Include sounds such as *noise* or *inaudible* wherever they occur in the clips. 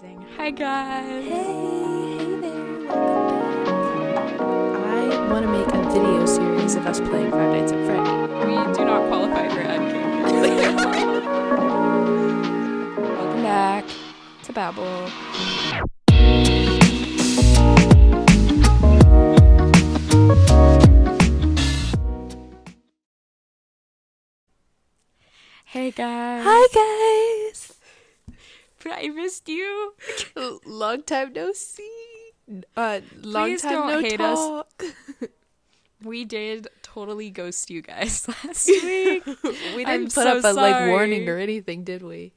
Amazing. Hi guys. Hey, hey there. Welcome back. I want to make a video series of us playing Five Nights at Freddy. We do not qualify for ad. *laughs* Welcome back to Babble. Hey guys. Hi guys. *laughs* I missed you. *laughs* Long time no see. Uh, long Please time don't no hate us. *laughs* We did totally ghost you guys last week. we didn't I'm put so up a like warning or anything, did we?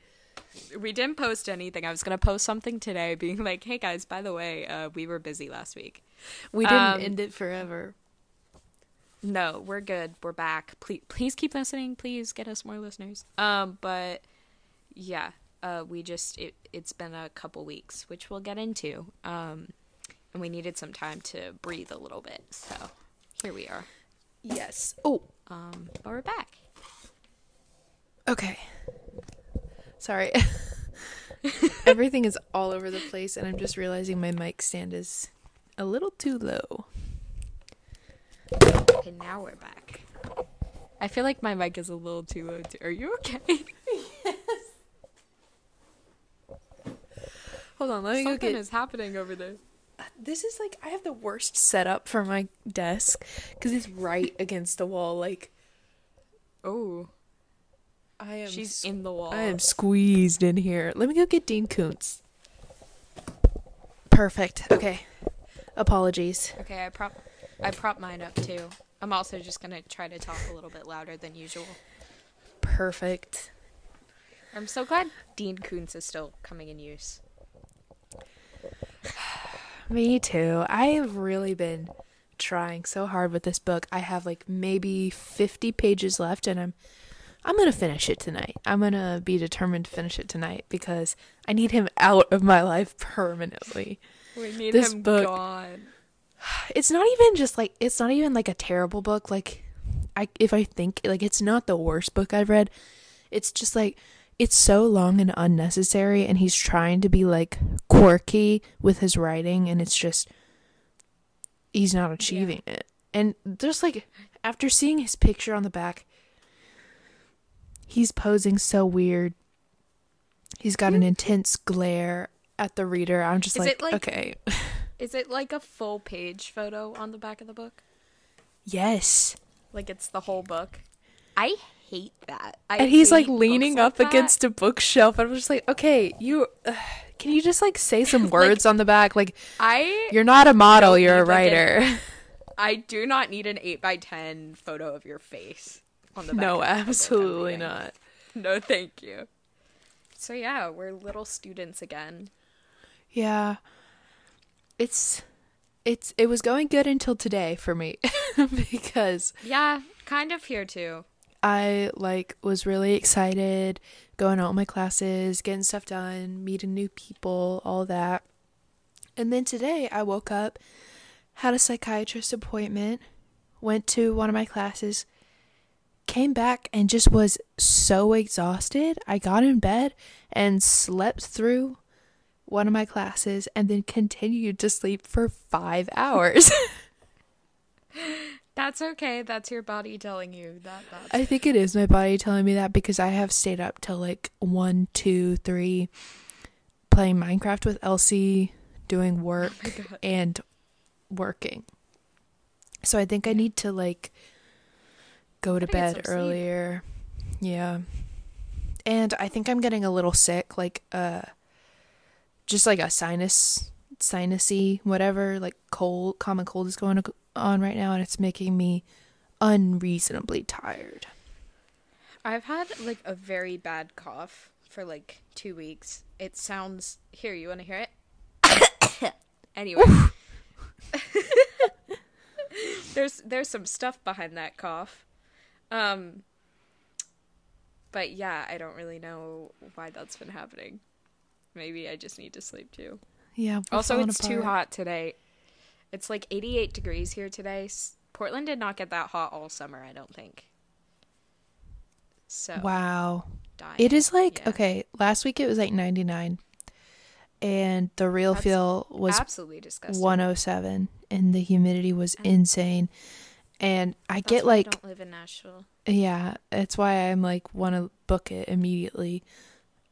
we didn't post anything. I was gonna post something today, being like, "Hey guys, by the way, uh, we were busy last week." We didn't Um, end it forever. No, we're good. We're back. Please, please keep listening. Please get us more listeners. Um, but yeah, uh, we just it it's been a couple weeks, which we'll get into. Um, and we needed some time to breathe a little bit, so here we are. Yes. Oh, Um, but we're back. okay. Sorry. *laughs* Everything is all over the place, and I'm just realizing my mic stand is a little too low. Okay, now we're back. I feel like my mic is a little too low. Too. Are you okay? *laughs* Hold on, let me Something go get. is happening over there. Uh, this is like I have the worst setup for my desk because it's right against the wall. Like Oh, I am. she's in the wall. I am squeezed in here. Let me go get Dean Koontz. Perfect. Okay. Apologies. Okay, I prop I prop mine up too. I'm also just gonna try to talk a little bit louder than usual. Perfect. I'm so glad Dean Koontz is still coming in use. *sighs* Me too. I have really been trying so hard with this book. I have like maybe 50 pages left and I'm I'm going to finish it tonight. I'm going to be determined to finish it tonight because I need him out of my life *laughs* permanently. We need This him book- gone. *sighs* It's not even just like it's not even like a terrible book like I if I think like it's not the worst book I've read. It's just like it's so long and unnecessary and he's trying to be like quirky with his writing and it's just he's not achieving it. And just like after seeing his picture on the back he's posing so weird. He's got an hmm. intense glare at the reader. I'm just like, like- okay. *laughs* Is it like a full page photo on the back of the book? yes. Like it's the whole book? I hate that. I and he's like leaning up like against a bookshelf and i'm just like okay you uh, can you just like say *laughs* some words on the back like I you're not a model you're a like, an- writer *laughs* I do not need an eight by ten photo of your face on the back. no of the book I'm absolutely not *laughs* No, thank you. So yeah, we're little students again. yeah it's it's it was going good until today for me because Yeah, kind of here too. I like was really excited going to all my classes getting stuff done meeting new people all that. And then today i woke up had a psychiatrist appointment went to one of my classes came back and just was so exhausted. I got in bed and slept through one of my classes and then continued to sleep for five *laughs* hours *laughs* That's okay. That's your body telling you that. That's I think it is my body telling me that because I have stayed up till like one, two, three, playing Minecraft with Elsie, doing work God. and working. So I think I need to like go to bed some sleep. earlier. Yeah. And I think I'm getting a little sick, like uh just like a sinus sinusy whatever, like cold common cold is going on right now and it's making me unreasonably tired. I've had like a very bad cough for like two weeks. It sounds here. You want to hear it? *coughs* anyway, *laughs* there's there's some stuff behind that cough. Um, but yeah, I don't really know why that's been happening. Maybe I just need to sleep too. Yeah. Also, it's too hot today. It's like 88 degrees here today. Portland did not get that hot all summer, I don't think. So, Wow. dying. It is like Yeah. okay, last week it was like 99. and the real That's feel was Absolutely disgusting. 107 and the humidity was insane. And I That's get why I like don't live in Nashville. yeah, it's why I'm like want to book it immediately.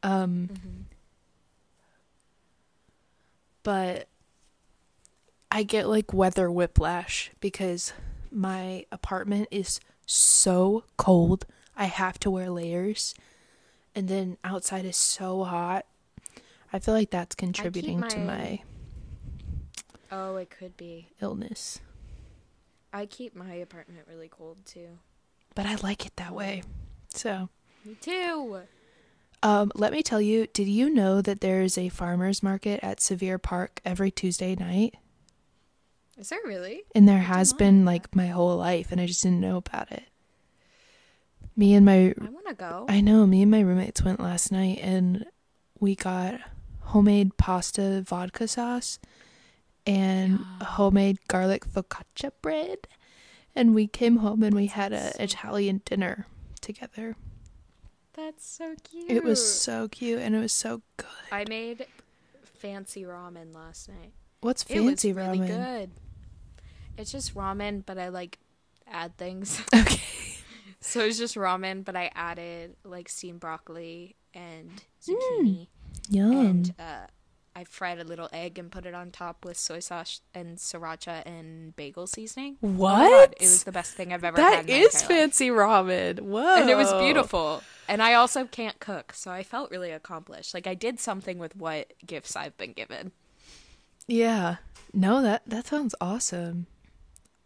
Um Mhm. But I get like weather whiplash because my apartment is so cold. I have to wear layers. And then outside is so hot. I feel like that's contributing to my- my Oh, it could be. illness. I keep my apartment really cold too. But I like it that way. So, Me too. Um let me tell you, did you know that there is a farmers market at Sevier Park every Tuesday night? Is there really? And there has been like my whole life and I just didn't know about it. Me and my I want to go. I know, me and my roommates went last night and we got homemade pasta vodka sauce and Yum. homemade garlic focaccia bread. And we came home and we had an Italian dinner together. That's so cute. It was so cute and it was so good. I made fancy ramen last night. What's fancy It was fancy really ramen? good. It's just ramen, but I like add things. *laughs* Okay. *laughs* so it's just ramen, but I added like steamed broccoli and Mm. zucchini, Yum. and uh, I fried a little egg and put it on top with soy sauce and sriracha and bagel seasoning. Oh what? God, it was the best thing I've ever had. that in my is entire life. fancy ramen. Whoa. and it was beautiful. And I also can't cook, so I felt really accomplished. Like I did something with what gifts I've been given. Yeah. No, that that sounds awesome.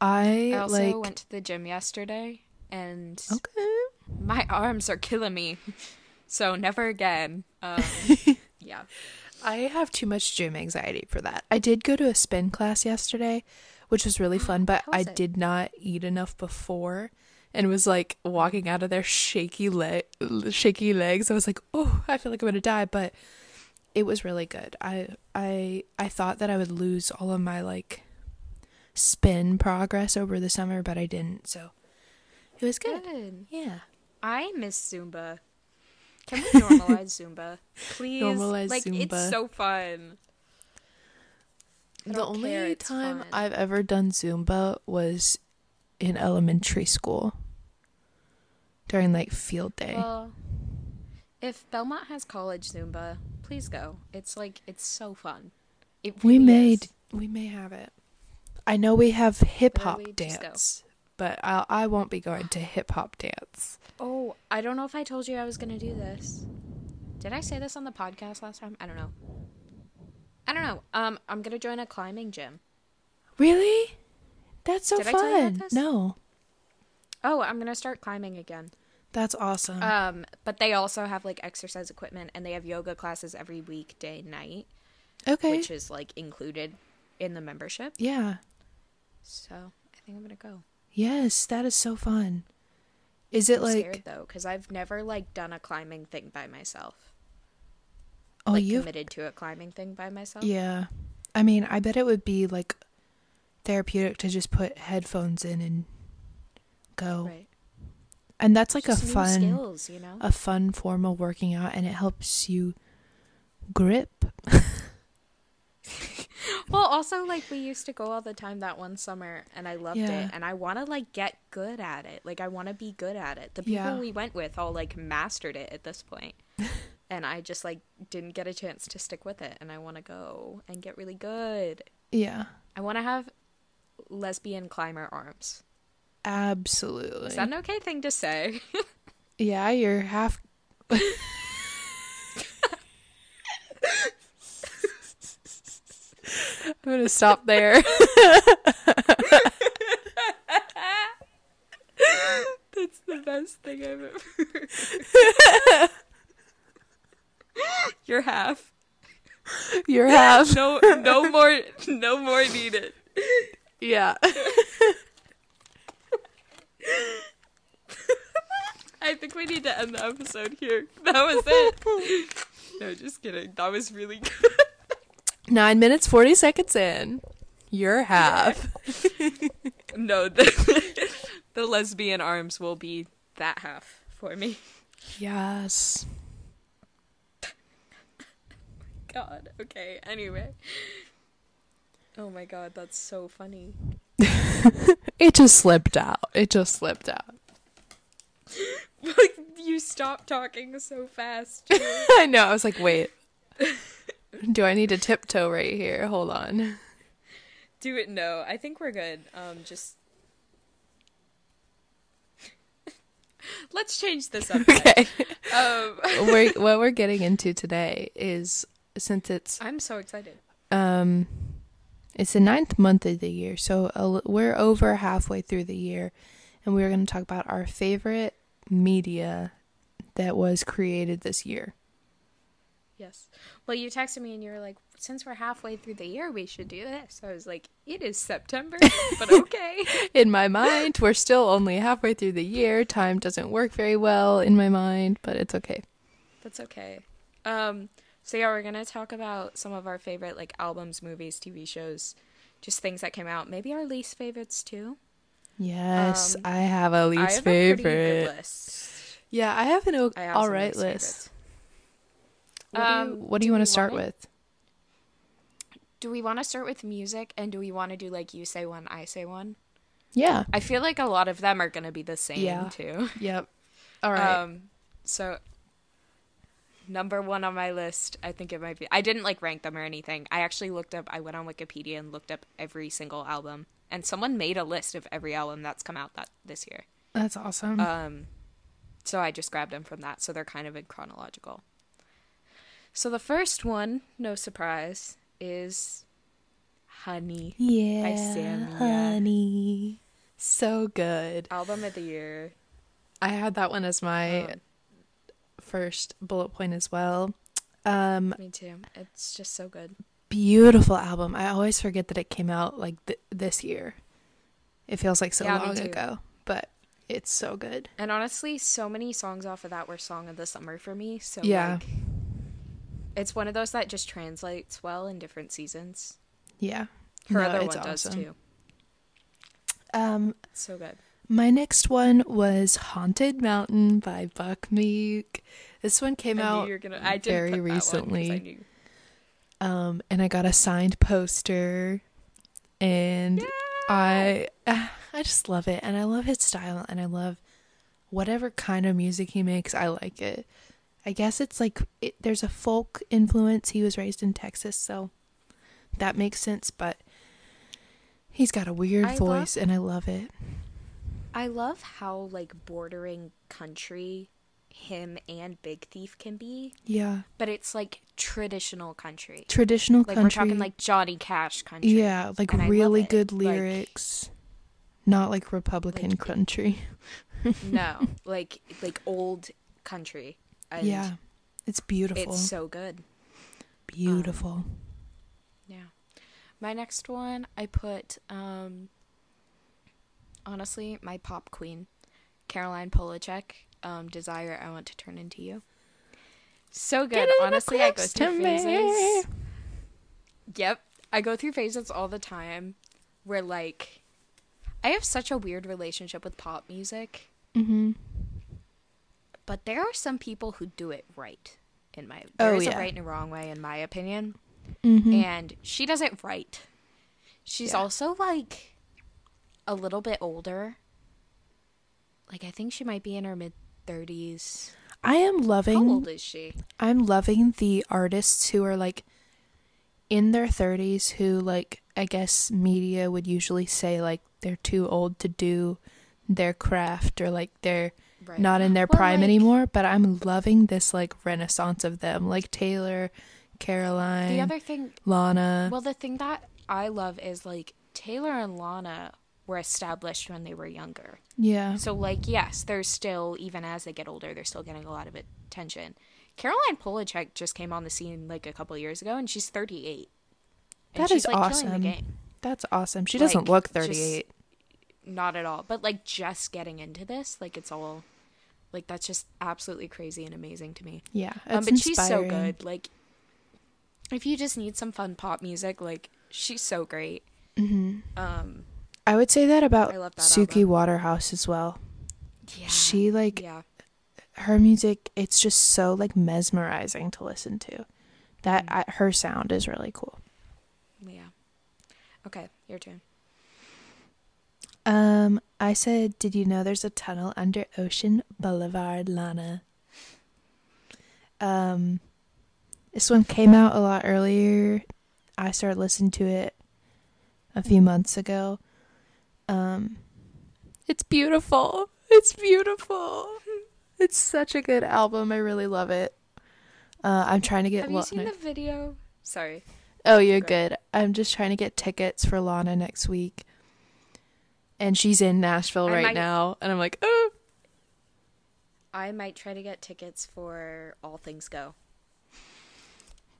I, I also like went to the gym yesterday, and Okay. my arms are killing me. *laughs* So never again. Um, *laughs* yeah. I have too much gym anxiety for that. I did go to a spin class yesterday, which was really oh, fun, but I it? did not eat enough before and was like walking out of there shaky leg shaky legs. I was like, "Oh, I feel like I'm going to die," but it was really good. I I I thought that I would lose all of my like spin progress over the summer, but I didn't. So it was good. Good. Yeah. I miss Zumba. Can we normalize *laughs* Zumba, please? Normalize like Zumba. it's so fun. The only care, time fun. I've ever done Zumba was in elementary school during like field day. Well, if Belmont has college Zumba, please go. It's like it's so fun. It we really may is. we may have it. I know we have hip hop Literally just go. dance, but I I won't be going to hip hop dance. Oh, I don't know if I told you I was gonna do this. Did I say this on the podcast last time? I don't know. I don't know. Um, I'm gonna join a climbing gym. Really? That's so Did I tell you about fun. this? No. Oh, I'm gonna start climbing again. That's awesome. Um, but they also have like exercise equipment and they have yoga classes every weekday night, okay. which is like included in the membership. yeah. So I think I'm gonna go. Yes, that is so fun. Is it I'm like scared though, because I've never like done a climbing thing by myself. oh like you committed to a climbing thing by myself. Yeah. I mean, I bet it would be like therapeutic to just put headphones in and go. Right. And that's like Just a fun skills, you know. a fun form of working out and it helps you grip. *laughs* Well, also like we used to go all the time that one summer, and I loved Yeah. it, and I want to like get good at it. Like I want to be good at it. The people Yeah. we went with all like mastered it at this point, *laughs* and I just like didn't get a chance to stick with it, and I want to go and get really good. Yeah. I want to have lesbian climber arms. Absolutely. Is that an okay thing to say? *laughs* yeah, you're half *laughs* I'm to stop there. *laughs* That's the best thing I've ever. Heard. You're half. you're half. No, no more, no more needed. Yeah. I think we need to end the episode here. That was it. *laughs* No, just kidding. That was really good. 9 minutes 40 seconds in. You're half. *laughs* No, the, *laughs* the lesbian arms will be that half for me. Yes. god. Okay. Anyway. Oh my god, that's so funny. *laughs* It just slipped out. It just slipped out. Like you stopped talking so fast. I know. I was like, wait. Do I need to tiptoe right here? Hold on. Do it. No, I think we're good. Um, just *laughs* let's change this up. Okay. Um, *laughs* we're, *laughs* what we're getting into today is since it's I'm so excited. um it's the ninth month of the year, so we're over halfway through the year, and we're going to talk about our favorite media that was created this year. Yes. Well, you texted me and you were like, since we're halfway through the year, we should do this. I was like, it is September, *laughs* but okay. *laughs* In my mind, we're still only halfway through the year. Time doesn't work very well in my mind, but it's okay. That's okay. Um, so yeah, we're gonna talk about some of our favorite like albums, movies, TV shows, just things that came out. Maybe our least favorites too. Yes, Um, I have a least have a pretty favorite. good list. Yeah, I have an o- I have all right list. favorites. What do you, Um, what do do you want to start wanna- with? Do we want to start with music, and do we want to do like you say one, I say one? Yeah. I feel like a lot of them are gonna be the same Yeah. too. *laughs* Yep. All right. Um, so number one on my list, I think it might be. I didn't like rank them or anything. I actually looked up. I went on Wikipedia and looked up every single album, and someone made a list of every album that's come out that this year. That's awesome. Um, so I just grabbed them from that. So they're kind of in chronological. So the first one, no surprise, is Honey. yeah, Samia. honey. So good. Album of the year. I had that one as my Um, first bullet point as well. Um, me too. It's just so good. beautiful album. I always forget that it came out like th- this year. It feels like so Yeah, long ago, but it's so good. And honestly, so many songs off of that were song of the summer for me. So Yeah. like, it's one of those that just translates well in different seasons. Yeah. Her No, other one does too. Um, so good. my next one was Haunted Mountain by Buck Meek. This one came out gonna. I very put that one 'cause I recently. um and I got a signed poster and I *sighs* I just love it and I love his style and I love whatever kind of music he makes I like it. I guess it's like it, there's a folk influence. He was raised in Texas, so that makes sense, but he's got a weird I love- voice and I love it. I love how like bordering country him and Big Thief can be, Yeah. but it's like traditional country. Traditional Like country. we're talking like Johnny Cash country. Yeah, like and love really good Like- lyrics. Not like Republican Like- country. no, *laughs* like like old country. And yeah. It's beautiful. it's so good. beautiful. Yeah. My next one, I put um honestly, my pop queen, Caroline Polachek, um Desire I Want to Turn Into You. So good. Get in the Honestly, I go through phases. Yep. I go through phases all the time where like I have such a weird relationship with pop music, mm-hmm. But there are some people who do it right in my Oh, there's yeah. a right and a wrong way in my opinion. Mm-hmm. and she does it right. She's Yeah. also like a little bit older. Like I think she might be in her mid 30s. I am loving. How old is she? I'm loving the artists who are like in their 30s who like I guess media would usually say like they're too old to do their craft or like they're Right. not in their Well, prime like, anymore, but I'm loving this like renaissance of them, like Taylor, Caroline, The other thing, Lana. well, the thing that I love is like Taylor and Lana were established when they were younger. yeah. So like yes, they're still even as they get older, they're still getting a lot of attention. Caroline Polachek just came on the scene like a couple years ago, and she's 38. And That she's, is like, awesome. the game. That's awesome. She doesn't Like, look just- 38. not at all but like just getting into this like it's all like that's just absolutely crazy and amazing to me yeah. um but she's so good like if you just need some fun pop music like she's so great Mhm. um I would say that about that Suki album. Waterhouse as well. yeah She like yeah her music it's just so like mesmerizing to listen to That I, her sound is really cool. Yeah. Okay, your turn. Um, I said, did you know there's a tunnel under Ocean Boulevard, Lana? Um, this one came out a lot earlier. I started listening to it a few months ago. Um, it's beautiful. It's beautiful. It's such a good album. I really love it. Uh, I'm trying to get. Have you Lana- seen the video? Sorry. Oh, you're Great. good. I'm just trying to get tickets for Lana next week. And she's in Nashville I right might- now. And I'm like, oh. I might try to get tickets for All Things Go,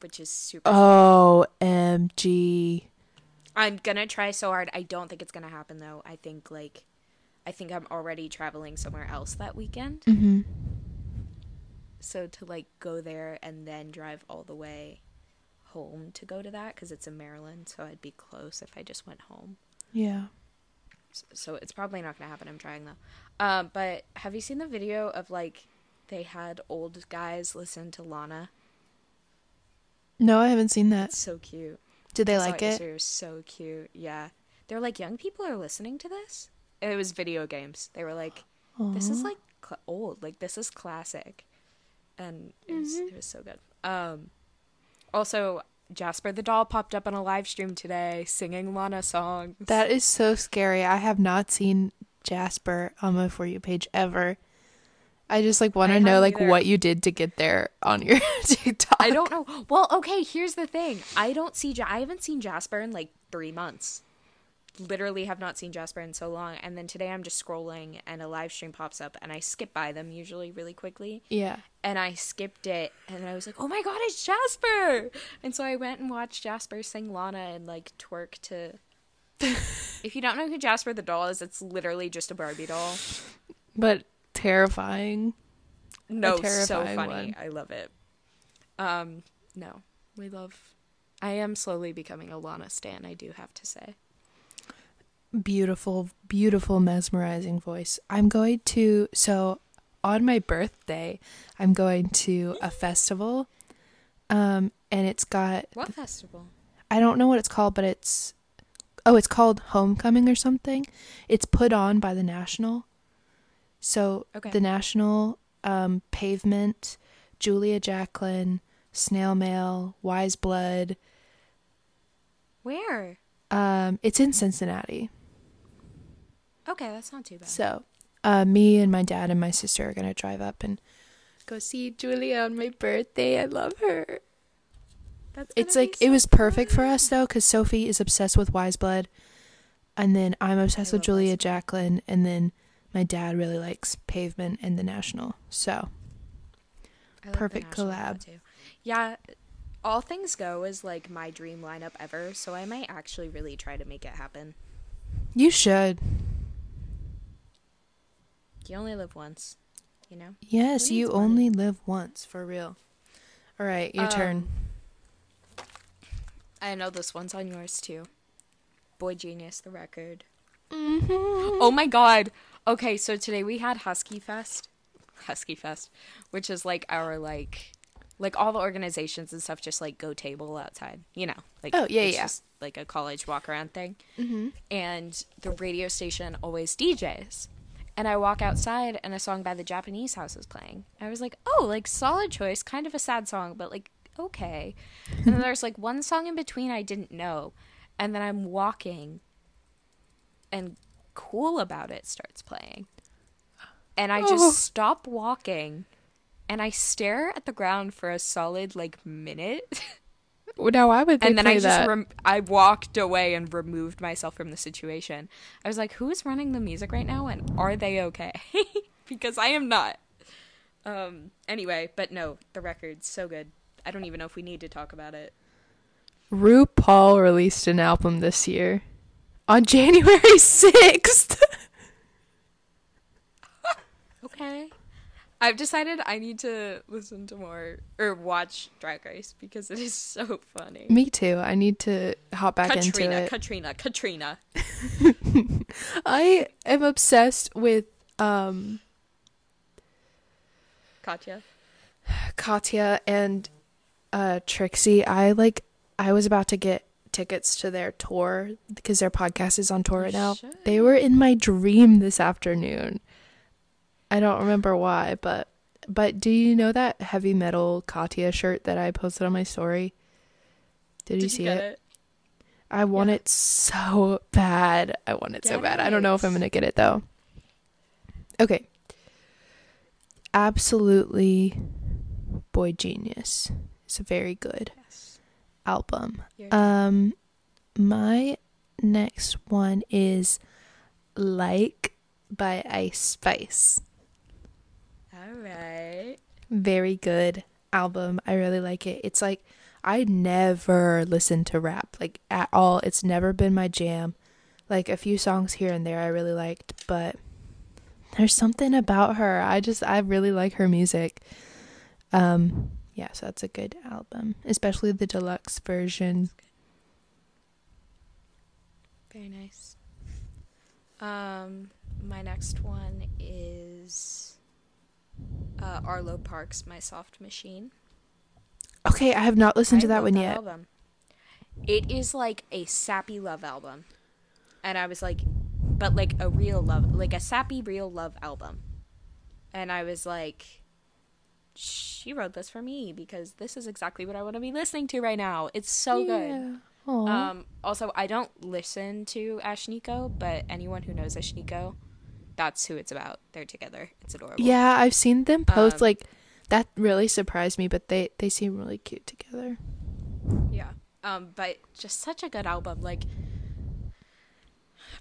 which is super. Oh, OMG. I'm gonna try so hard. I don't think it's gonna happen though. I think like, I think I'm already traveling somewhere else that weekend. Mm-hmm. So to like go there and then drive all the way home to go to that because it's in Maryland, so I'd be close if I just went home. Yeah. S- So it's probably not gonna happen. I'm trying though. Um, but have you seen the video of like they had old guys listen to Lana? No, I haven't seen that. It's so cute. Did they I saw like yesterday. it? It was so cute. Yeah, they're like young people are listening to this. It was video games. They were like, this is like cl- old. Like this is classic, and it was Mm-hmm. it was so good. Um, also Jasper the doll popped up on a live stream today singing Lana songs. That is so scary. I have not seen Jasper on my For You page ever. I just like want to know like either. what you did to get there on your *laughs* TikTok. I don't know. Well, okay, here's the thing. I don't see. Ja- I haven't seen Jasper in like three months. Literally, have not seen Jasper in so long. And then today, I'm just scrolling, and a live stream pops up, and I skip by them usually really quickly. Yeah. And I skipped it, and I was like, "Oh my god, it's Jasper!" And so I went and watched Jasper sing Lana and like twerk to. *laughs* if you don't know who Jasper the doll is, it's literally just a Barbie doll. But terrifying. No, so terrifying funny. one. I love it. Um, no, we love. I am slowly becoming a Lana stan. I do have to say. Beautiful, beautiful, mesmerizing voice. I'm going to, so on my birthday, I'm going to a festival. Um, and it's got, What festival? I don't know what it's called, but it's, oh, it's called Homecoming or something. It's put on by the National. So Okay. the National, um, Pavement, Julia Jacklin, Snail Mail, Weyes Blood. Where? Um, it's in Cincinnati. Okay, that's not too bad. So, uh, me and my dad and my sister are gonna drive up and go see Julia on my birthday. I love her. that's It's like be it so was perfect for us though, because Sophie is obsessed with Weyes Blood, and then I'm obsessed with Julia Wise. Jacklin, and then my dad really likes Pavement and the National. So I like the perfect collab. Yeah, All Things Go is like my dream lineup ever, so I might actually really try to make it happen. you should. You only live once, you know. Yes, you money? only live once for real. All right, your Um, turn. I know this one's on yours too. boygenius, the record. Mm-hmm. Oh my god. Okay, so today we had Husky Fest. Husky Fest, which is like our like like all the organizations and stuff just like go table outside, you know. Like Oh, yeah, it's yeah. just like a college walk around thing. Mm-hmm. And the radio station always DJs. And I walk outside and a song by the Japanese house is playing. I was like, "Oh, like solid choice, kind of a sad song, but like okay." And then there's like one song in between I didn't know. And then I'm walking and cool about it starts playing. And I just Oh. stop walking and I stare at the ground for a solid like minute. *laughs* Now, why would they and then I just rem- I walked away and removed myself from the situation. I was like, "Who's running the music right now, and are they okay?" *laughs* because I am not. Um. Anyway, but no, the record's so good. I don't even know if we need to talk about it. RuPaul released an album this year on *laughs* January 6th. *laughs* Okay. I've decided I need to listen to more or watch Drag Race because it is so funny. Me too. I need to hop back into Katrina, it. Katrina, Katrina. *laughs* I am obsessed with um Katya. Katya and uh Trixie, I like I was about to get tickets to their tour because their podcast is on tour right now. They were in my dream this afternoon. I don't remember why, but but do you know that heavy metal Katya shirt that I posted on my story? Did, you see it? I want Yeah. it so bad. I want it so Get bad. I don't know if I'm going to get it though. Okay. Absolutely boygenius. It's a very good Yes. album. Um my next one is Like by Ice Spice. All right. Very good album. I really like it. It's like I never listen to rap like at all. It's never been my jam. Like a few songs here and there I really liked, but there's something about her. I just I really like her music. Um yeah, so that's a good album, especially the deluxe version. Very nice. Um, my next one is uh, Arlo Parks, My Soft Machine. Okay, I have not listened to that one yet. Album. It is like a sappy love album, and I was like, but like a real love, like a sappy real love album, and I was like, she wrote this for me because this is exactly what I want to be listening to right now. It's so good. Yeah. Aw. Um, also, I don't listen to Ashnikko, but anyone who knows Ashnikko, that's who it's about. They're together. It's adorable. yeah, I've seen them post Um, like that really surprised me, but they they seem really cute together. Yeah. Um, but just such a good album. Like,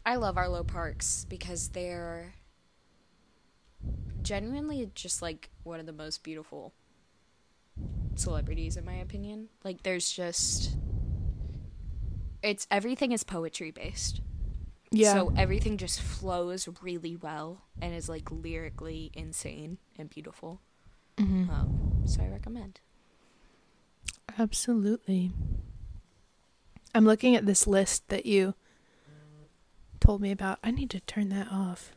I love Arlo Parks because they're genuinely just like one of the most beautiful celebrities, in my opinion. Like, there's just. It's everything is poetry based. Yeah. So everything just flows really well and is like lyrically insane and beautiful. Mhm. Um, so I recommend. Absolutely. I'm looking at this list that you told me about. I need to turn that off.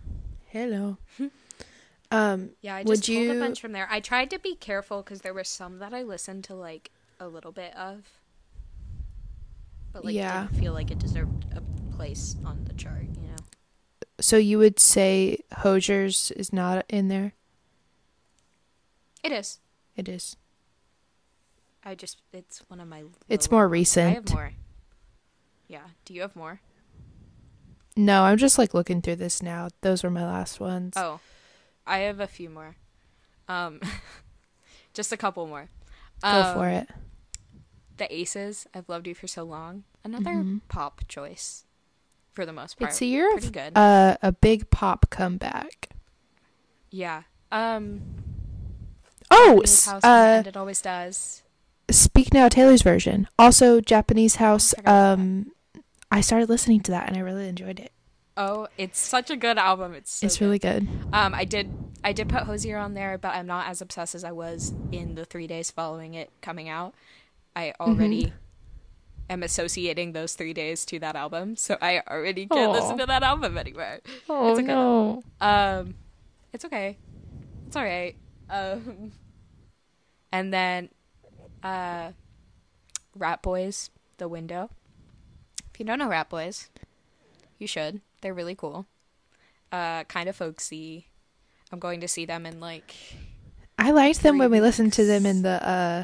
Hello. *laughs* um Yeah, I Would just pulled you- a bunch from there. I tried to be careful because there were some that I listened to like a little bit of, but like Yeah. didn't feel like it deserved a place on the chart. You know, so you would say Hozier's is not in there? it is. It is. I just it's one of my. It's more recent. I have more. Yeah. Do you have more? No, I'm just like looking through this now. Those were my last ones. Oh, I have a few more. Um, *laughs* just a couple more. Go for Um, it. The Aces. I've loved you for so long. Another Mhm. pop choice, for the most part. It's a year Pretty of good. uh, a big pop comeback. yeah. Um. Oh, Japanese House, uh, and it always does. Speak Now Taylor's version. Also Japanese House. about Um I started listening to that and I really enjoyed it. Oh, it's such a good album. It's so it's good. really good. Um, I did I did put Hozier on there, but I'm not as obsessed as I was in the three days following it coming out. I already am associating those three days to that album, so I already can't Aw. listen to that album anymore. Oh It's okay, no. Um, it's okay. It's all right. Um, and then, uh, Ratboys, The Window. If you don't know Ratboys, you should. They're really cool. Uh, kind of folksy. I'm going to see them in like I liked them Three when we listened to them in the uh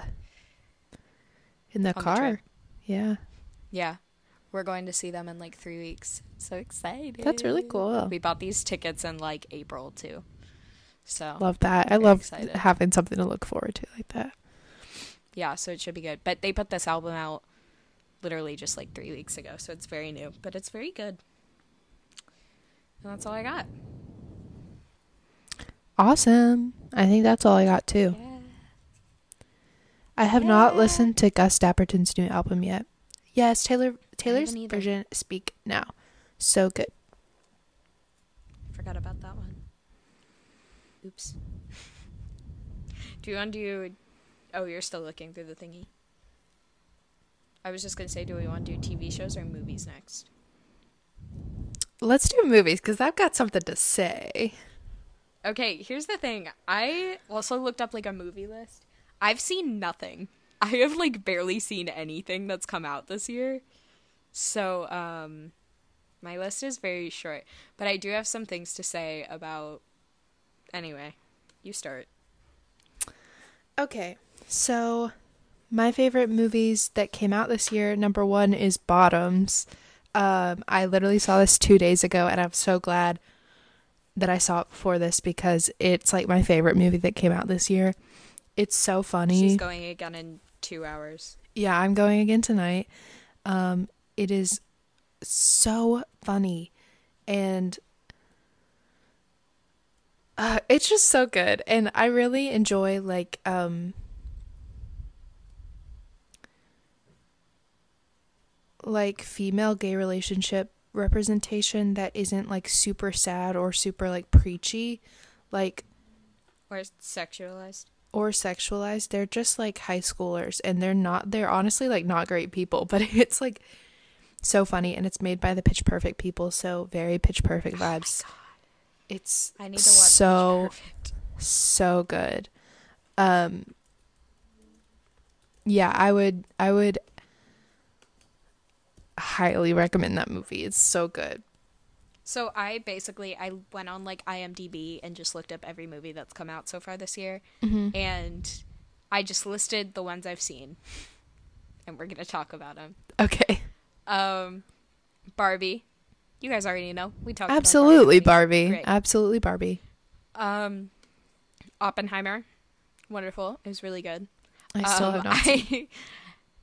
in the On car. trip. Yeah. yeah. We're going to see them in like three weeks. So excited. That's really cool. We bought these tickets in like April too. So Love that. I love excited. having something to look forward to like that. yeah, so it should be good. But they put this album out literally just like three weeks ago, so it's very new, but it's very good. And that's all I got. Awesome. I think that's all I got too. Yeah. I have not listened to Gus Dapperton's new album yet. Yes, Taylor Taylor's either. version Speak Now. So good. Forgot about that one. Oops. do you want to do? Oh, you're still looking through the thingy. I was just gonna say, do we want to do TV shows or movies next? Let's do movies cuz I've got something to say. Okay, here's the thing. I also looked up like a movie list. I've seen nothing. *laughs* I have like barely seen anything that's come out this year. So, um my list is very short, but I do have some things to say about anyway. You start. Okay. So, my favorite movies that came out this year, number 1 is Bottoms. Um I literally saw this 2 days ago and I'm so glad that I saw it before this because it's like my favorite movie that came out this year. It's so funny. She's going again in 2 hours. Yeah, I'm going again tonight. Um, it is so funny and uh, it's just so good and i really enjoy like um like female gay relationship representation that isn't like super sad or super like preachy like Or sexualized. Or sexualized. They're just like high schoolers and they're not they're honestly like not great people, *laughs* but it's like so funny and it's made by the Pitch Perfect people, so very Pitch Perfect vibes. It's I need to watch so so good. Um yeah, I would I would highly recommend that movie. It's so good. So I basically I went on like IMDb and just looked up every movie that's come out so far this year, Mm-hmm. and I just listed the ones I've seen, *laughs* and we're gonna talk about them. Okay. Um, Barbie, you guys already know we talked. Absolutely about Barbie. Great. Absolutely Barbie. Um, Oppenheimer, wonderful. It was really good. I still Um, have not. *laughs* I,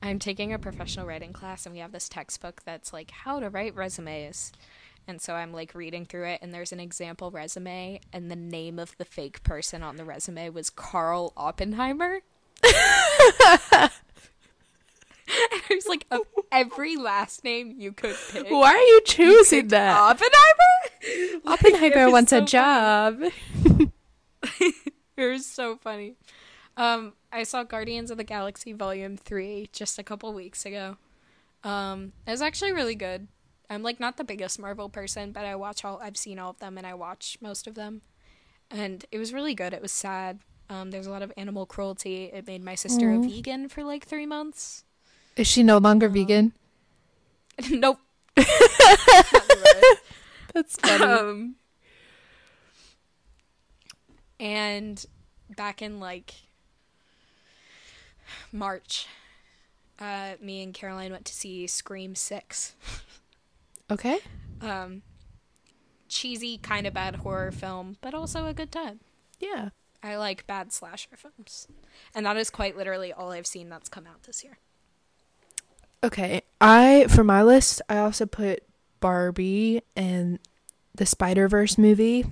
I'm taking a professional writing class, and we have this textbook that's like how to write resumes. And so I'm like reading through it, and there's an example resume, and the name of the fake person on the resume was Carl Oppenheimer. *laughs* There's like a, every last name you could pick. Why are you choosing that? Oppenheimer? *laughs* Oppenheimer *laughs* was wants so a job. It was so funny. Um, I saw Guardians of the Galaxy Volume Three just a couple weeks ago. Um, it was actually really good. I'm like not the biggest Marvel person, but I watch all. I've seen all of them, and I watch most of them, and it was really good. It was sad. Um, there's a lot of animal cruelty. It made my sister a vegan for like three months. Is she no longer vegan? *laughs* nope. *laughs* That's funny. um, and back in like March, uh, me and Caroline went to see Scream Six. *laughs* okay. Um, cheesy, kind of bad horror film, but also a good time. Yeah. I like bad slasher films, and that is quite literally all I've seen that's come out this year. Okay. I for my list, I also put Barbie and the Spider Verse movie.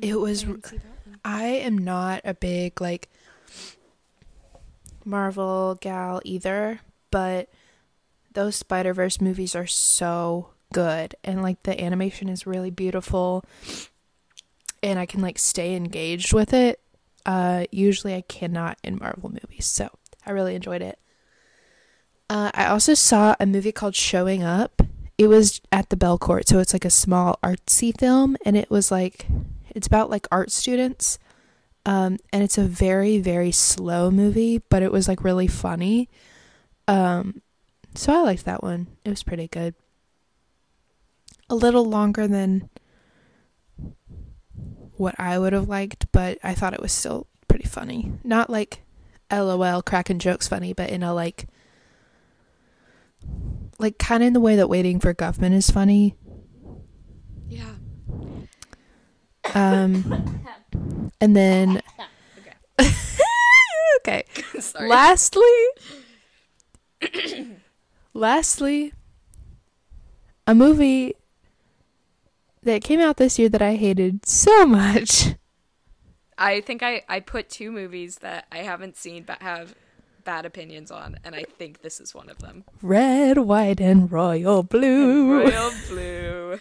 It was- I didn't see that one. I am not a big like Marvel gal either, but those Spider Verse movies are so good and like the animation is really beautiful and I can like stay engaged with it. Uh usually I cannot in Marvel movies. So I really enjoyed it. Uh I also saw a movie called Showing Up. It was at the Belcourt, so it's like a small artsy film and it was like it's about like art students. Um, and it's a very, very slow movie, but it was like really funny. Um, so I liked that one. It was pretty good. A little longer than what I would have liked, but I thought it was still pretty funny. Not like LOL cracking jokes funny, but in a like like kind of in the way that waiting for Guffman is funny. Yeah. Um and then *laughs* okay. *laughs* *laughs* Sorry. Lastly, *clears throat* lastly, a movie that came out this year that I hated so much. I think I, I put two movies that I haven't seen but have bad opinions on, and I think this is one of them. Red, white, and royal blue. *laughs* Royal Blue.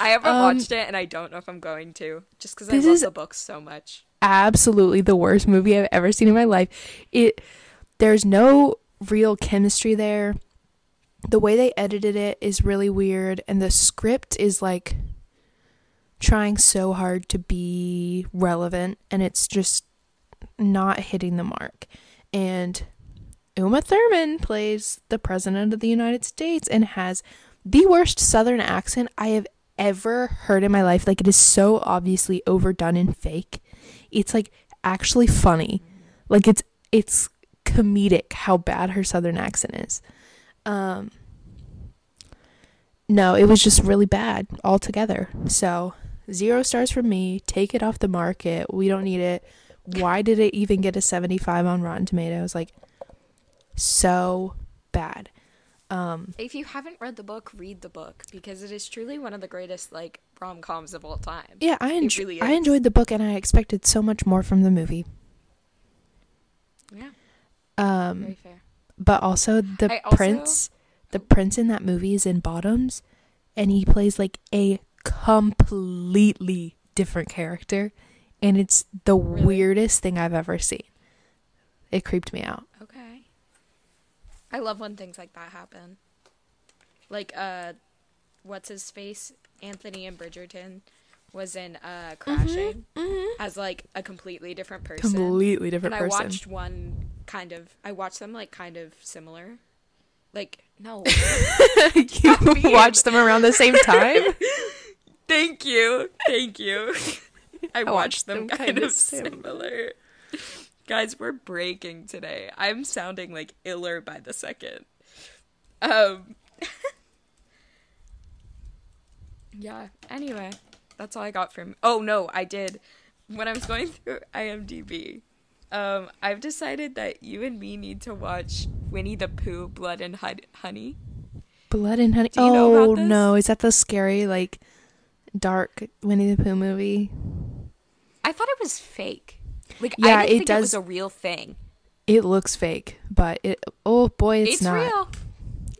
I haven't Um, watched it, and I don't know if I'm going to, just because I love the books so much. Absolutely the worst movie I've ever seen in my life. It there's no real chemistry there. The way they edited it is really weird and the script is like trying so hard to be relevant and it's just not hitting the mark. and Uma Thurman plays the president of the United States and has the worst southern accent I have ever heard in my life. Like it is so obviously overdone and fake. It's like actually funny. Like it's it's comedic how bad her southern accent is. Um no, it was just really bad altogether. So, zero stars for me. Take it off the market. We don't need it. Why did it even get a 75 on Rotten Tomatoes? Like, so bad. Um, If you haven't read the book, read the book because it is truly one of the greatest like rom coms of all time. yeah, I, really I enjoyed the book and I expected so much more from the movie. Yeah, Um, very fair. but also the I also- prince the prince in that movie is in bottoms and he plays like a completely different character and it's the Really? weirdest thing i've ever seen it creeped me out Okay. I love when things like that happen. Like uh what's his face? Anthony and Bridgerton was in uh Crashing as like a completely different person. completely different and I person watched one kind of I watched them like kind of similar. Like no. *laughs* you watched them around the same time *laughs* Thank you. Thank you. I watched watched them them kind kinda of similar. Guys, we're breaking today. I'm sounding like iller by the second. Um *laughs* Yeah, anyway, that's all I got from Oh no, I did when I was going through IMDb. Um I've decided that you and me need to watch Winnie the Pooh Blood and Hud- Honey. blood and honey Do you know oh about this? no is that the scary like dark winnie the pooh movie I thought it was fake. Like Yeah, I didn't it think it was does- a real thing. it looks fake but it oh boy it's, It's, not real.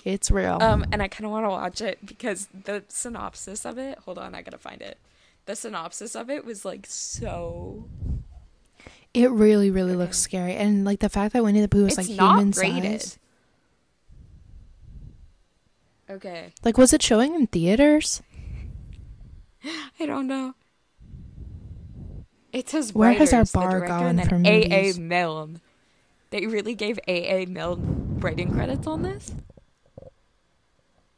it's real Um, and I kind of want to watch it because the synopsis of it. Hold on, I gotta find it. The synopsis of it was like so. It really, really looks mm-hmm. scary, and like the fact that Winnie the Pooh was It's like not human rated. size. Okay, Like, was it showing in theaters? *laughs* I don't know. It says Where has our writers, the bar director, gone and then from A.A. movies? Milne. They really gave A.A. Milne writing credits on this.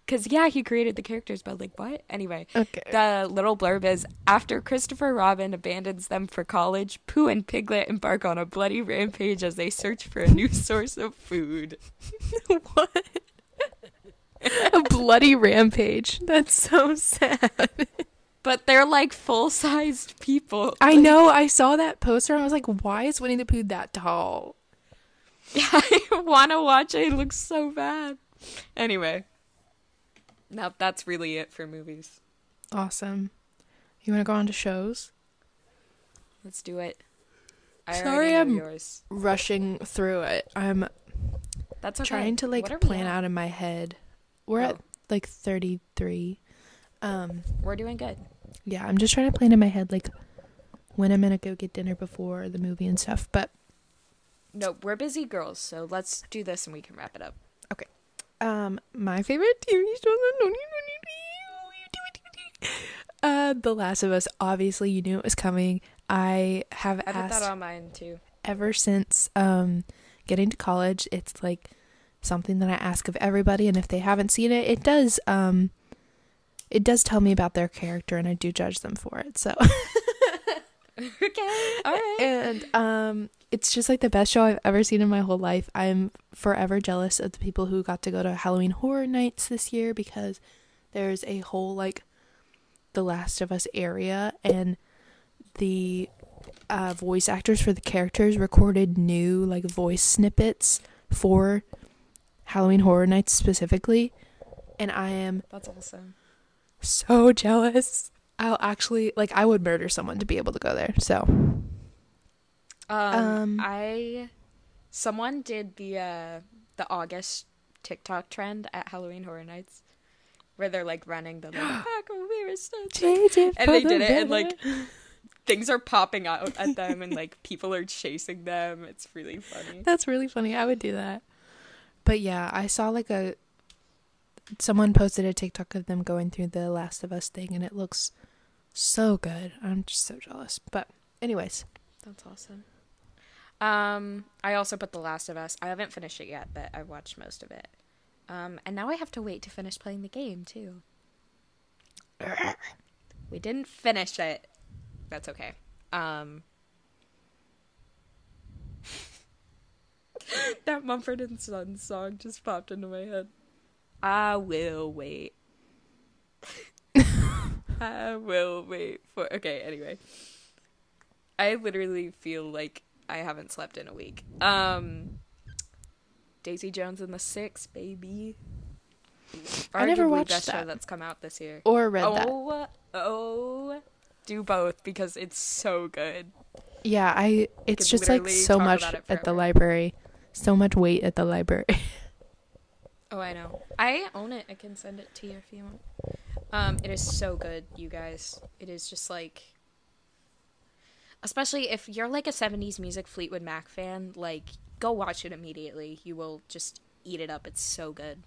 Cause yeah, he created the characters, but like what? Anyway, Okay. The little blurb is after Christopher Robin abandons them for college, Pooh and Piglet embark on a bloody rampage as they search for a new source of food. *laughs* what? a bloody rampage. That's so sad. But they're like full sized people. I know. I saw that poster. and I was like, why is Winnie the Pooh that tall? *laughs* I want to watch it. It looks so bad. Anyway, now that's really it for movies. Awesome. You want to go on to shows? Let's do it. I Sorry, I'm- yours. Rushing through it. I'm That's okay. trying to like plan out in my head. We're at Oh. like 33. Um. We're doing good. yeah, I'm just trying to plan in my head like when I'm gonna go get dinner before the movie and stuff. But No, we're busy girls, so let's do this and we can wrap it up. Um, my favorite TV show, uh, The Last of Us. Obviously, you knew it was coming. I have I asked that on mine too. ever since um getting to college. It's like something that I ask of everybody, and if they haven't seen it, it does um. It does tell me about their character, and I do judge them for it. So, *laughs* *laughs* okay, all right. and um it's just like the best show I've ever seen in my whole life. I'm forever jealous of the people who got to go to Halloween horror nights this year because there's a whole like the Last of Us area and the uh, voice actors for the characters recorded new like voice snippets for Halloween horror nights specifically and I am That's awesome. so jealous. I'll actually like I would murder someone to be able to go there. So Um, Um, I someone did the uh the August TikTok trend at Halloween Horror Nights, where they're like running the like *gasps* "Back we were so and for they the did it and like things are popping out *laughs* at them and like people are chasing them. It's really funny. That's really funny. I would do that. But yeah, I saw like a someone posted a TikTok of them going through the Last of Us thing and it looks so good. I'm just so jealous. But anyways, That's awesome. Um, I also put The Last of Us. I haven't finished it yet, but I've watched most of it. Um, and now I have to wait to finish playing the game too. *laughs* We didn't finish it. That's okay. Um, *laughs* that Mumford and Sons song just popped into my head. I will wait. *laughs* I will wait for. Okay, anyway. I literally feel like I haven't slept in a week. Um, Daisy Jones and the Six, baby. I never watched best show that. that's come out this year. Or read that. oh, oh, do both because it's so good. Yeah, I it's just like so much at the library. So much weight at the library. *laughs* Oh, I know. I own it. I can send it to you if you want. Um, it is so good, you guys. It is just like, especially if you're like a '70s music Fleetwood Mac fan, like go watch it immediately. You will just eat it up. It's so good.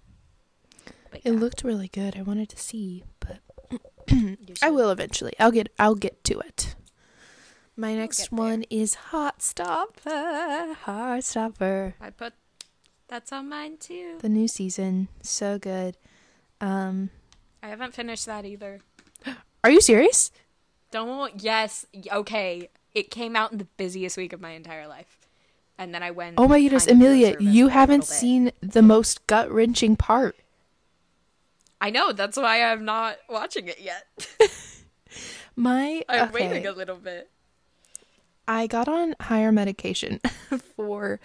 But It looked really good. I wanted to see, but *clears throat* I will eventually. I'll get I'll get to it. My next one is Heartstopper. Heartstopper. I put that's on mine too. The new season. So good. Um I haven't finished that either. *gasps* Are you serious? Don't. Yes. Okay. It came out in the busiest week of my entire life, and then I went. Oh my goodness, Amelia, you haven't seen the most gut wrenching part. I know. That's why I'm not watching it yet. *laughs* My *laughs* I'm okay, waiting a little bit. I got on higher medication *laughs* for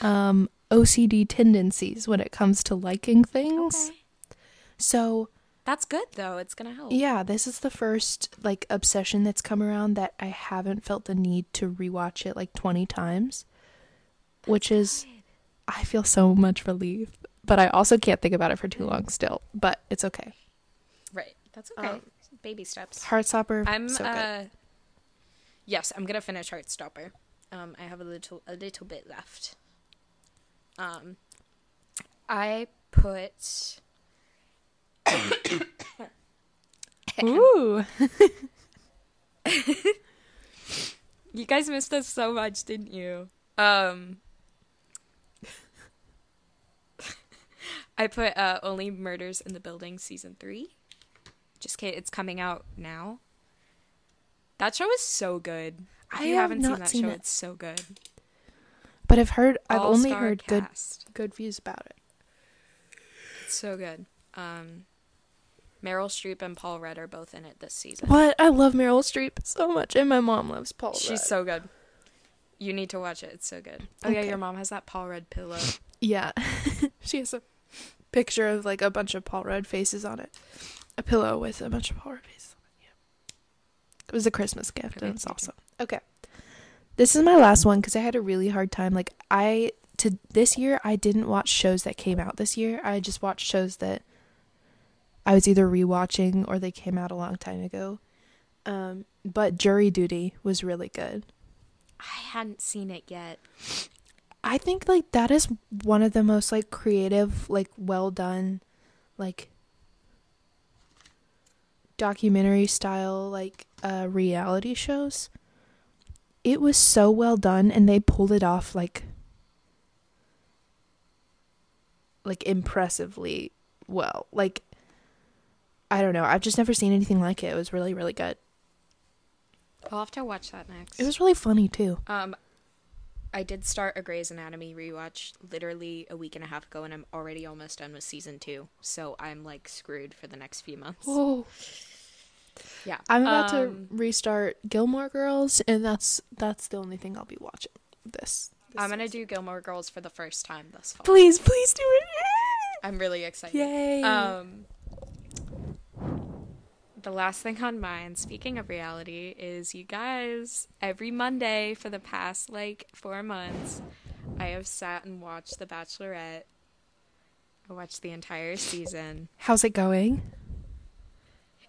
um OCD tendencies when it comes to liking things. Okay. So That's good though. It's gonna help. Yeah, this is the first like obsession that's come around that I haven't felt the need to rewatch it like 20 times, which is I feel so much relief, but I also can't think about it for too long still, but it's okay. Right. That's okay. Um, Baby steps. Heartstopper, I'm. so good. uh Yes, I'm gonna finish Heartstopper. Um, I have a little a little bit left. Um, I put. *coughs* Ooh. You guys missed us so much, didn't you? Um I put uh Only Murders in the Building season 3. Just kidding, it's coming out now. That show is so good. If I you have haven't seen that seen show, it. it's so good. But I've heard I've only heard good cast. good views about it. It's so good. Um Meryl Streep and Paul Rudd are both in it this season. What? I love Meryl Streep so much and my mom loves Paul She's Rudd. so good. You need to watch it. It's so good. Oh yeah, your mom has that Paul Rudd pillow. Yeah. *laughs* she has a picture of like a bunch of Paul Rudd faces on it. A pillow with a bunch of Paul Rudd faces on it. Yeah. It was a Christmas gift and it's Okay. awesome. Okay. This is my last one because I had a really hard time. Like I to this year I didn't watch shows that came out this year. I just watched shows that I was either rewatching or they came out a long time ago. Um, but Jury Duty was really good. I hadn't seen it yet. I think like that is one of the most like creative, like well done, like documentary style like uh reality shows. It was so well done and they pulled it off like like impressively well. Like I don't know, I've just never seen anything like it. It was really really good. I'll have to watch that next. It was really funny too. Um, I did start a Grey's Anatomy rewatch literally a week and a half ago, and I'm already almost done with season two. So I'm like screwed for the next few months. Whoa. Yeah, I'm about Um, to restart Gilmore Girls, and that's that's the only thing I'll be watching. This. this I'm gonna do Gilmore Girls for the first time this fall. Please, please do it! I'm really excited. Yay! Um, the last thing on mine, speaking of reality, is you guys, every Monday for the past like four months, I have sat and watched The Bachelorette. I watched the entire season. How's it going?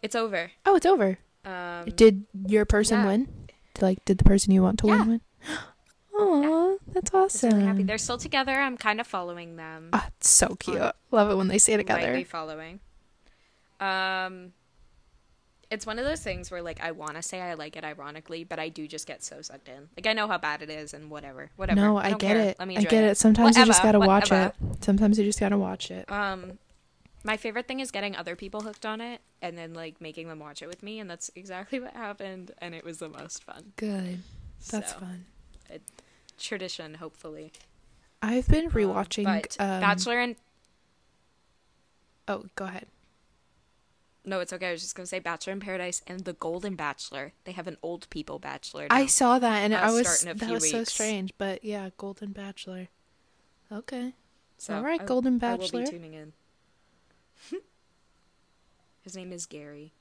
It's over. Oh, it's over. Um, did your person yeah. win? Did, like, did the person you want to Yeah. win win? *gasps* Aw, that's I was awesome. really happy. They're still together. I'm kind of following them. Ah, it's so cute. Love it when they stay together. Lightly following. Um, it's one of those things where like I want to say I like it ironically, but I do just get so sucked in. Like I know how bad it is and whatever, whatever. No, I don't get care. it. Let me I get it. Sometimes you just gotta watch it. Sometimes you just gotta watch it. Um, my favorite thing is getting other people hooked on it and then like making them watch it with me, and that's exactly what happened, and it was the most fun. Good. That's So, fun. Tradition, hopefully. I've been Um, rewatching. but um, Bachelor and Oh, go ahead. no, it's okay. I was just gonna say Bachelor in Paradise and The Golden Bachelor. They have an old people Bachelor. I saw that and I was a that few was so strange, but yeah, Golden Bachelor. Okay. So All right, I- Golden I will Bachelor. be tuning in. *laughs* His name is Gary,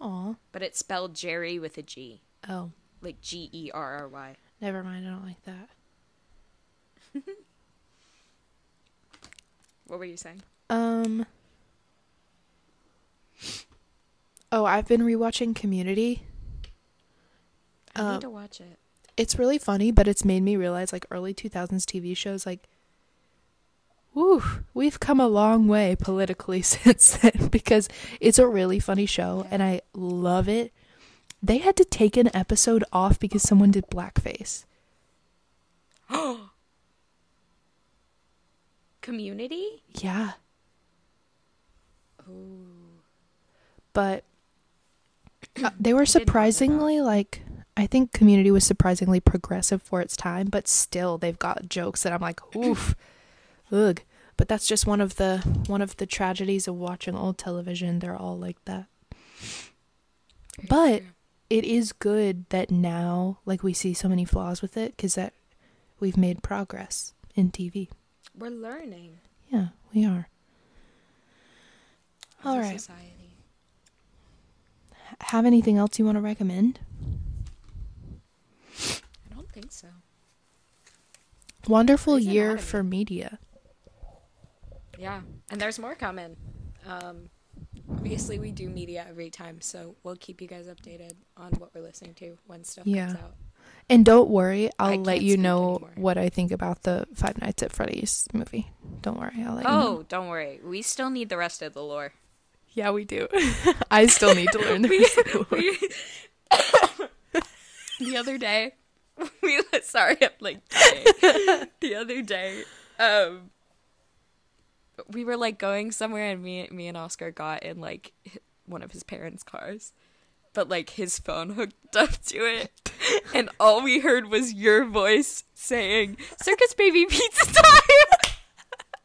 Aw. but it's spelled Jerry with a G, Oh, like G E R R Y. never mind. I don't like that. *laughs* What were you saying? Um. Oh, I've been rewatching Community. I Um, need to watch it. It's really funny, but it's made me realize like early 2000s TV shows like woo, we've come a long way politically *laughs* since then because it's a really funny show and I love it. They had to take an episode off because someone did blackface. *gasps* Community. Yeah, Ooh. but uh, they were I didn't know that. surprisingly like I think Community was surprisingly progressive for its time, but still they've got jokes that I'm like, oof, ugh. But that's just one of the one of the tragedies of watching old television. They're all like that. But it is good that now, like we see so many flaws with it, because that we've made progress in TV. we're learning. Yeah, we are. as All. Society. Have anything else you want to recommend? I don't think so. Wonderful year for media. Yeah, and there's more coming. Um, obviously, we do media every time, so we'll keep you guys updated on what we're listening to when stuff Yeah. comes out. And don't worry, I'll let you know anymore. what I think about the Five Nights at Freddy's movie. Don't worry, I'll let you Oh, know. don't worry. We still need the rest of the lore. Yeah, we do. *laughs* I still need to learn the *laughs* rest of the *laughs* lore. We, the other day, we sorry, I'm like dying. the other day, um, we were like going somewhere, and me, me and Oscar got in like one of his parents' cars, but like his phone hooked up to it, *laughs* and all we heard was your voice saying "Circus Baby Pizza Time."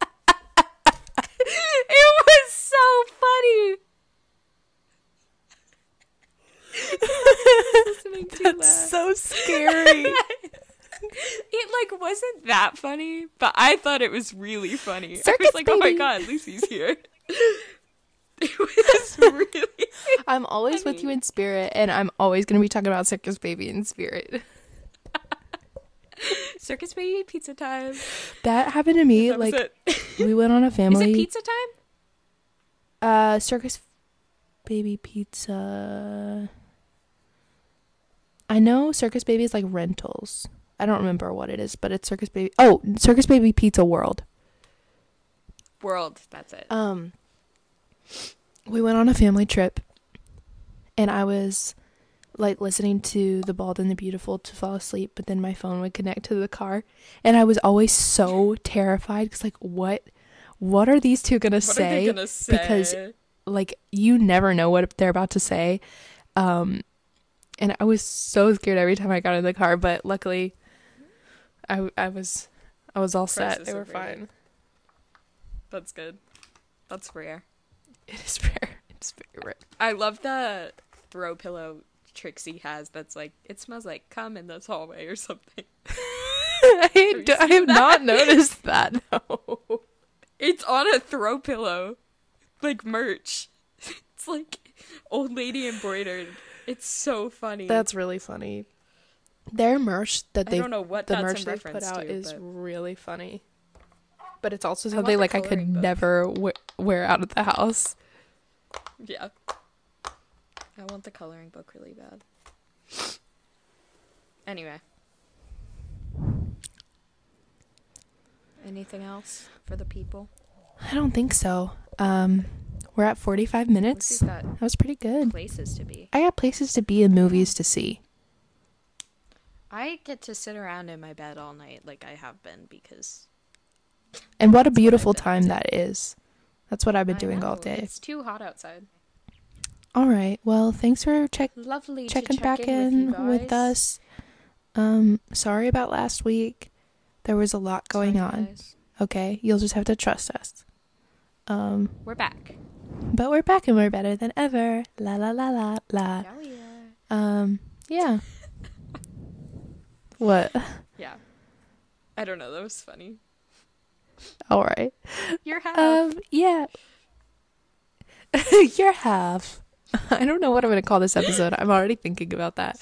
*laughs* it was so funny. *laughs* That's so scary. *laughs* It like wasn't that funny, but I thought it was really funny. I Circus was like, "Oh my god, Lucy's here." *laughs* it was really *laughs* I'm always with you in spirit, and I'm always going to be talking about Circus Baby in spirit. Circus Baby Pizza Time. That happened to me. Like, we went on a Is family. it pizza time? Uh, Circus Baby Pizza. I know Circus Baby is like rentals. I don't remember what it is, but it's Circus Baby. Oh, Circus Baby Pizza World. World. That's it. Um, we went on a family trip, and I was like listening to The Bald and the Beautiful to fall asleep, but then my phone would connect to the car, and I was always so terrified because like what, what are these two gonna what say? are they gonna say? because like you never know what they're about to say um and i was so scared every time i got in the car but luckily i i was i was all set they were fine that's good. That's rare. it is *laughs* rare it's very rare I love the throw pillow Trixie has. That's like it smells like cum in this hallway or something. I, *laughs* I have not noticed that *laughs* no It's on a throw pillow, like merch. It's like old lady embroidered. It's so funny. that's really funny their merch that I they don't know what the merch in they've put out to, is but really funny but it's also something like i could book. never we- wear out of the house yeah. I want the coloring book really bad. Anyway. Anything else for the people? I don't think so. Um, We're at 45 minutes. That was pretty good. places to be. I got places to be and movies to see. I get to sit around in my bed all night like I have been because And what a beautiful time that is. That's what I've been I doing all day. It's too hot outside. All right. Well, thanks for check Lovely checking check back in, with, in you with, us. Um, sorry about last week. There was a lot going Sorry, on. guys. Okay, you'll just have to trust us. Um, We're back. but we're back and we're better than ever. La la la la la. Yeah, yeah. Um, yeah. What? Yeah. I don't know. That was funny. All right. You're half. Um, yeah. *laughs* You're half. I don't know what I'm gonna call this episode. I'm already thinking about that.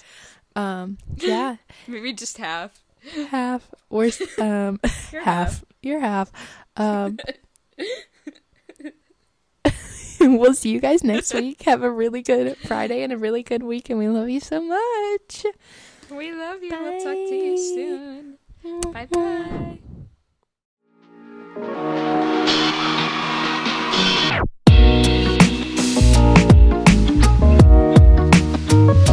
Um, yeah, *laughs* Maybe just half. half. Worst. Um, *laughs* You're half. You're half. Um. we'll see you guys next week. Have a really good Friday and a really good week, and we love you so much. We love you. Bye. We'll talk to you soon. Bye bye. bye.